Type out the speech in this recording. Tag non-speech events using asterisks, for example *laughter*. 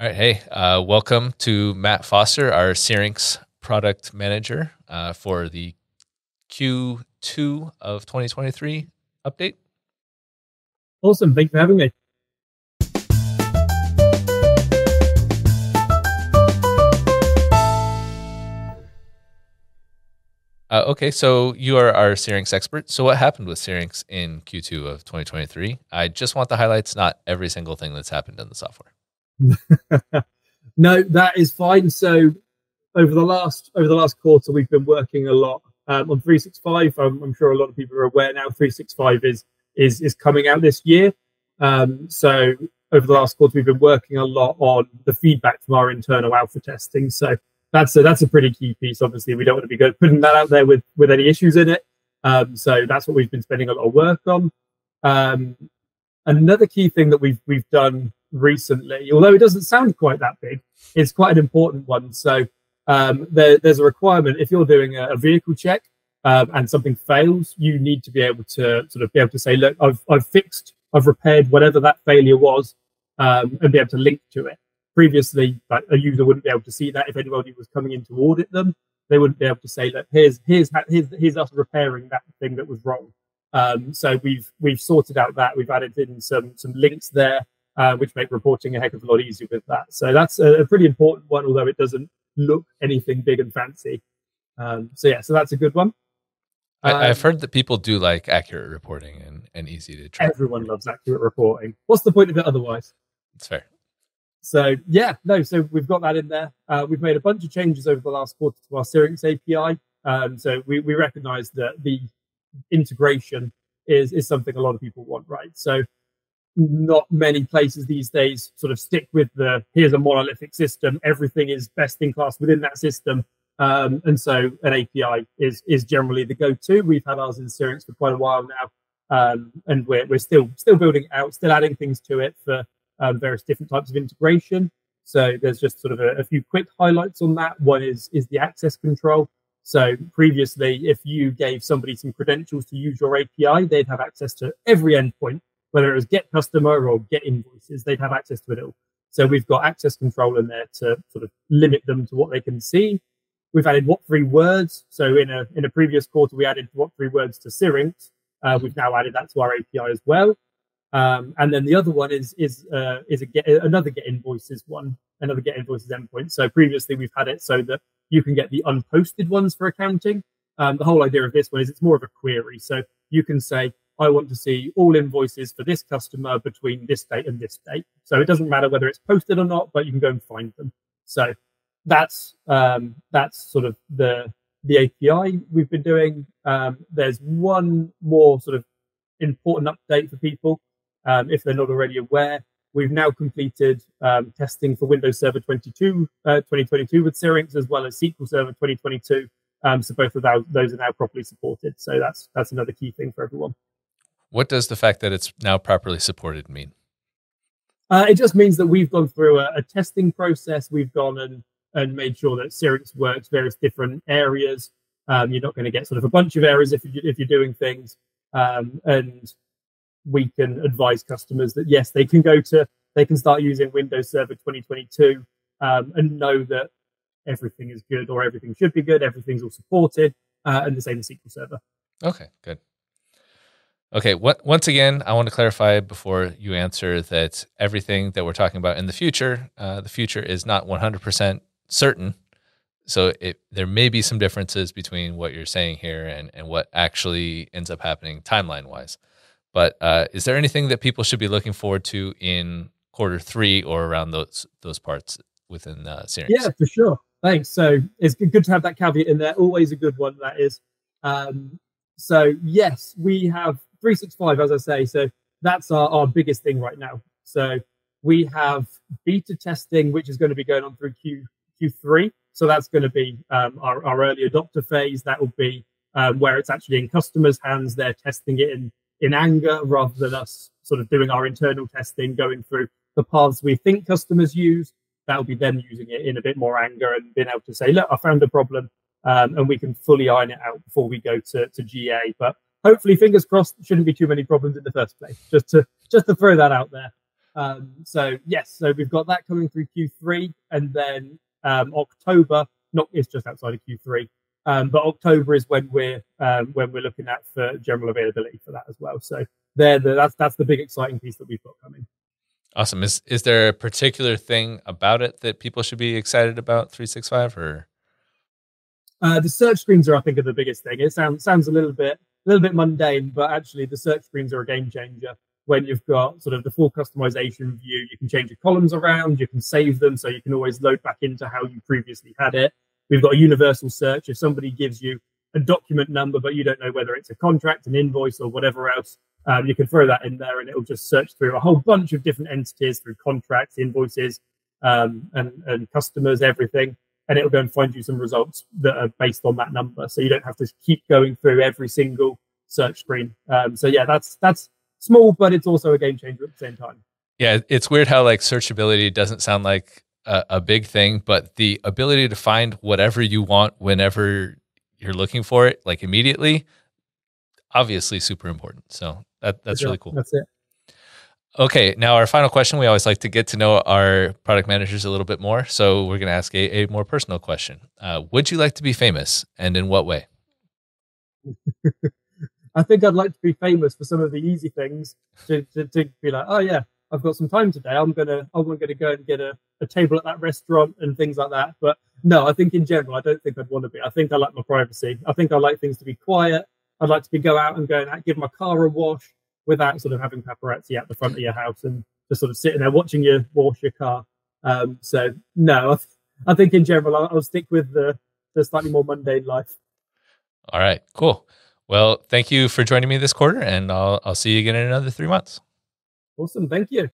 All right. Hey, uh, welcome to Matt Foster, our Syrinx product manager uh, for the Q2 of 2023 update. Awesome. Thanks for having me. Uh, okay, so you are our Syrinx expert. So, what happened with Syrinx in Q2 of 2023? I just want the highlights, not every single thing that's happened in the software. *laughs* no, that is fine. So over the last over the last quarter, we've been working a lot um, on 365. I'm, I'm, sure a lot of people are aware now. 365 is is is coming out this year. Um, so over the last quarter, we've been working a lot on the feedback from our internal alpha testing. So that's a that's a pretty key piece. Obviously, we don't want to be good, putting that out there with with any issues in it. Um, so that's what we've been spending a lot of work on. Um, another key thing that we've we've done recently, although it doesn't sound quite that big, it's quite an important one. So um, there, there's a requirement if you're doing a, a vehicle check um, and something fails, you need to be able to sort of be able to say, look, I've, I've fixed, I've repaired whatever that failure was, um, and be able to link to it. Previously, like, a user wouldn't be able to see that if anybody was coming in to audit them. They wouldn't be able to say, look, here's here's here's, here's us repairing that thing that was wrong. Um, so we've we've sorted out that we've added in some some links there uh, which make reporting a heck of a lot easier with that. So that's a, a pretty important one, although it doesn't look anything big and fancy. Um, so yeah, so that's a good one. I, have um, heard that people do like accurate reporting and, and easy to track. Everyone loves accurate reporting. What's the point of it otherwise? It's fair. So yeah, no, so we've got that in there. Uh, we've made a bunch of changes over the last quarter to our Syrinx API. Um, so we, we recognize that the integration is, is something a lot of people want, right? So not many places these days sort of stick with the here's a monolithic system, everything is best in class within that system. Um, and so an API is is generally the go-to. We've had ours in Syrinx for quite a while now, um, and we're we're still still building it out, still adding things to it for um, various different types of integration. So there's just sort of a, a, few quick highlights on that. One is is the access control. So previously, if you gave somebody some credentials to use your API, they'd have access to every endpoint whether it was get customer or get invoices, they'd have access to it all. So we've got access control in there to sort of limit them to what they can see. We've added what three words. So in a in a previous quarter, we added what three words to Syrinx. Uh, we've now added that to our API as well. Um, and then the other one is is uh, is get another get invoices one, another get invoices endpoint. So previously we've had it so that you can get the unposted ones for accounting. Um, the whole idea of this one is it's more of a query. So you can say, I want to see all invoices for this customer between this date and this date. So it doesn't matter whether it's posted or not, but you can go and find them. So that's um, that's sort of the the API we've been doing. Um, there's one more sort of important update for people um, if they're not already aware. We've now completed um, testing for Windows Server 22, uh, 2022 with Syrinx as well as SQL Server 2022. Um, so both of those are now properly supported. So that's that's another key thing for everyone. What does the fact that it's now properly supported mean? Uh, it just means that we've gone through a, a, testing process. We've gone and, and made sure that Syrinx works various different areas. Um, you're not going to get sort of a bunch of errors if, you, if you're doing things. Um, and we can advise customers that yes, they can go to, they can start using Windows Server 2022 um, and know that everything is good or everything should be good, everything's all supported, uh, and the same as SQL Server. Okay, good. Okay, what, once again, I want to clarify before you answer that everything that we're talking about in the future, uh, the future is not 100% certain. So it, there may be some differences between what you're saying here and, and what actually ends up happening timeline wise. But uh, is there anything that people should be looking forward to in quarter three or around those those parts within uh, Syrinx? Yeah, for sure. Thanks. So it's good to have that caveat in there. Always a good one. That is. Um, so yes, we have 365, as I say. So that's our, our biggest thing right now. So we have beta testing, which is going to be going on through Q, Q3. So that's going to be um, our, our early adopter phase. That will be um, where it's actually in customers' hands. They're testing it in, in anger rather than us sort of doing our internal testing, going through the paths we think customers use. That'll be them using it in a bit more anger and being able to say, look, I found a problem. Um, and we can fully iron it out before we go to, to GA. But hopefully, fingers crossed, shouldn't be too many problems in the first place. Just to just to throw that out there. Um, so yes, so we've got that coming through Q3, and then um, October. Not it's just outside of Q3, um, but October is when we're um, when we're looking at for general availability for that as well. So there, the, that's that's the big exciting piece that we've got coming. Awesome. Is is there a particular thing about it that people should be excited about 365 or? Uh, the search screens are, I think, are the biggest thing. It sounds sounds a little bit little bit mundane, but actually the search screens are a game changer. When you've got sort of the full customization view, you can change your columns around, you can save them, so you can always load back into how you previously had it. We've got a universal search. If somebody gives you a document number, but you don't know whether it's a contract, an invoice, or whatever else, um, you can throw that in there and it'll just search through a whole bunch of different entities through contracts, invoices, um, and, and customers, everything. And it'll go and find you some results that are based on that number. So you don't have to keep going through every single search screen. Um, so yeah, that's that's small, but it's also a game changer at the same time. Yeah, it's weird how like searchability doesn't sound like a, a big thing, but the ability to find whatever you want whenever you're looking for it, like immediately, obviously super important. So that that's really cool. That's it. Okay, now our final question. We always like to get to know our product managers a little bit more. So we're going to ask a, a more personal question. Uh, would you like to be famous, and in what way? *laughs* I think I'd like to be famous for some of the easy things. To, to, to be like, oh yeah, I've got some time today. I'm gonna I'm gonna go and get a, a table at that restaurant and things like that. But no, I think in general, I don't think I'd want to be. I think I like my privacy. I think I like things to be quiet. I'd like to be go out and go and give my car a wash without sort of having paparazzi at the front of your house and just sort of sitting there watching you wash your car. Um, so no, I, th- I, think in general I'll, I'll stick with the the slightly more mundane life. All right, cool. Well, thank you for joining me this quarter, and I'll I'll see you again in another three months. Awesome, thank you.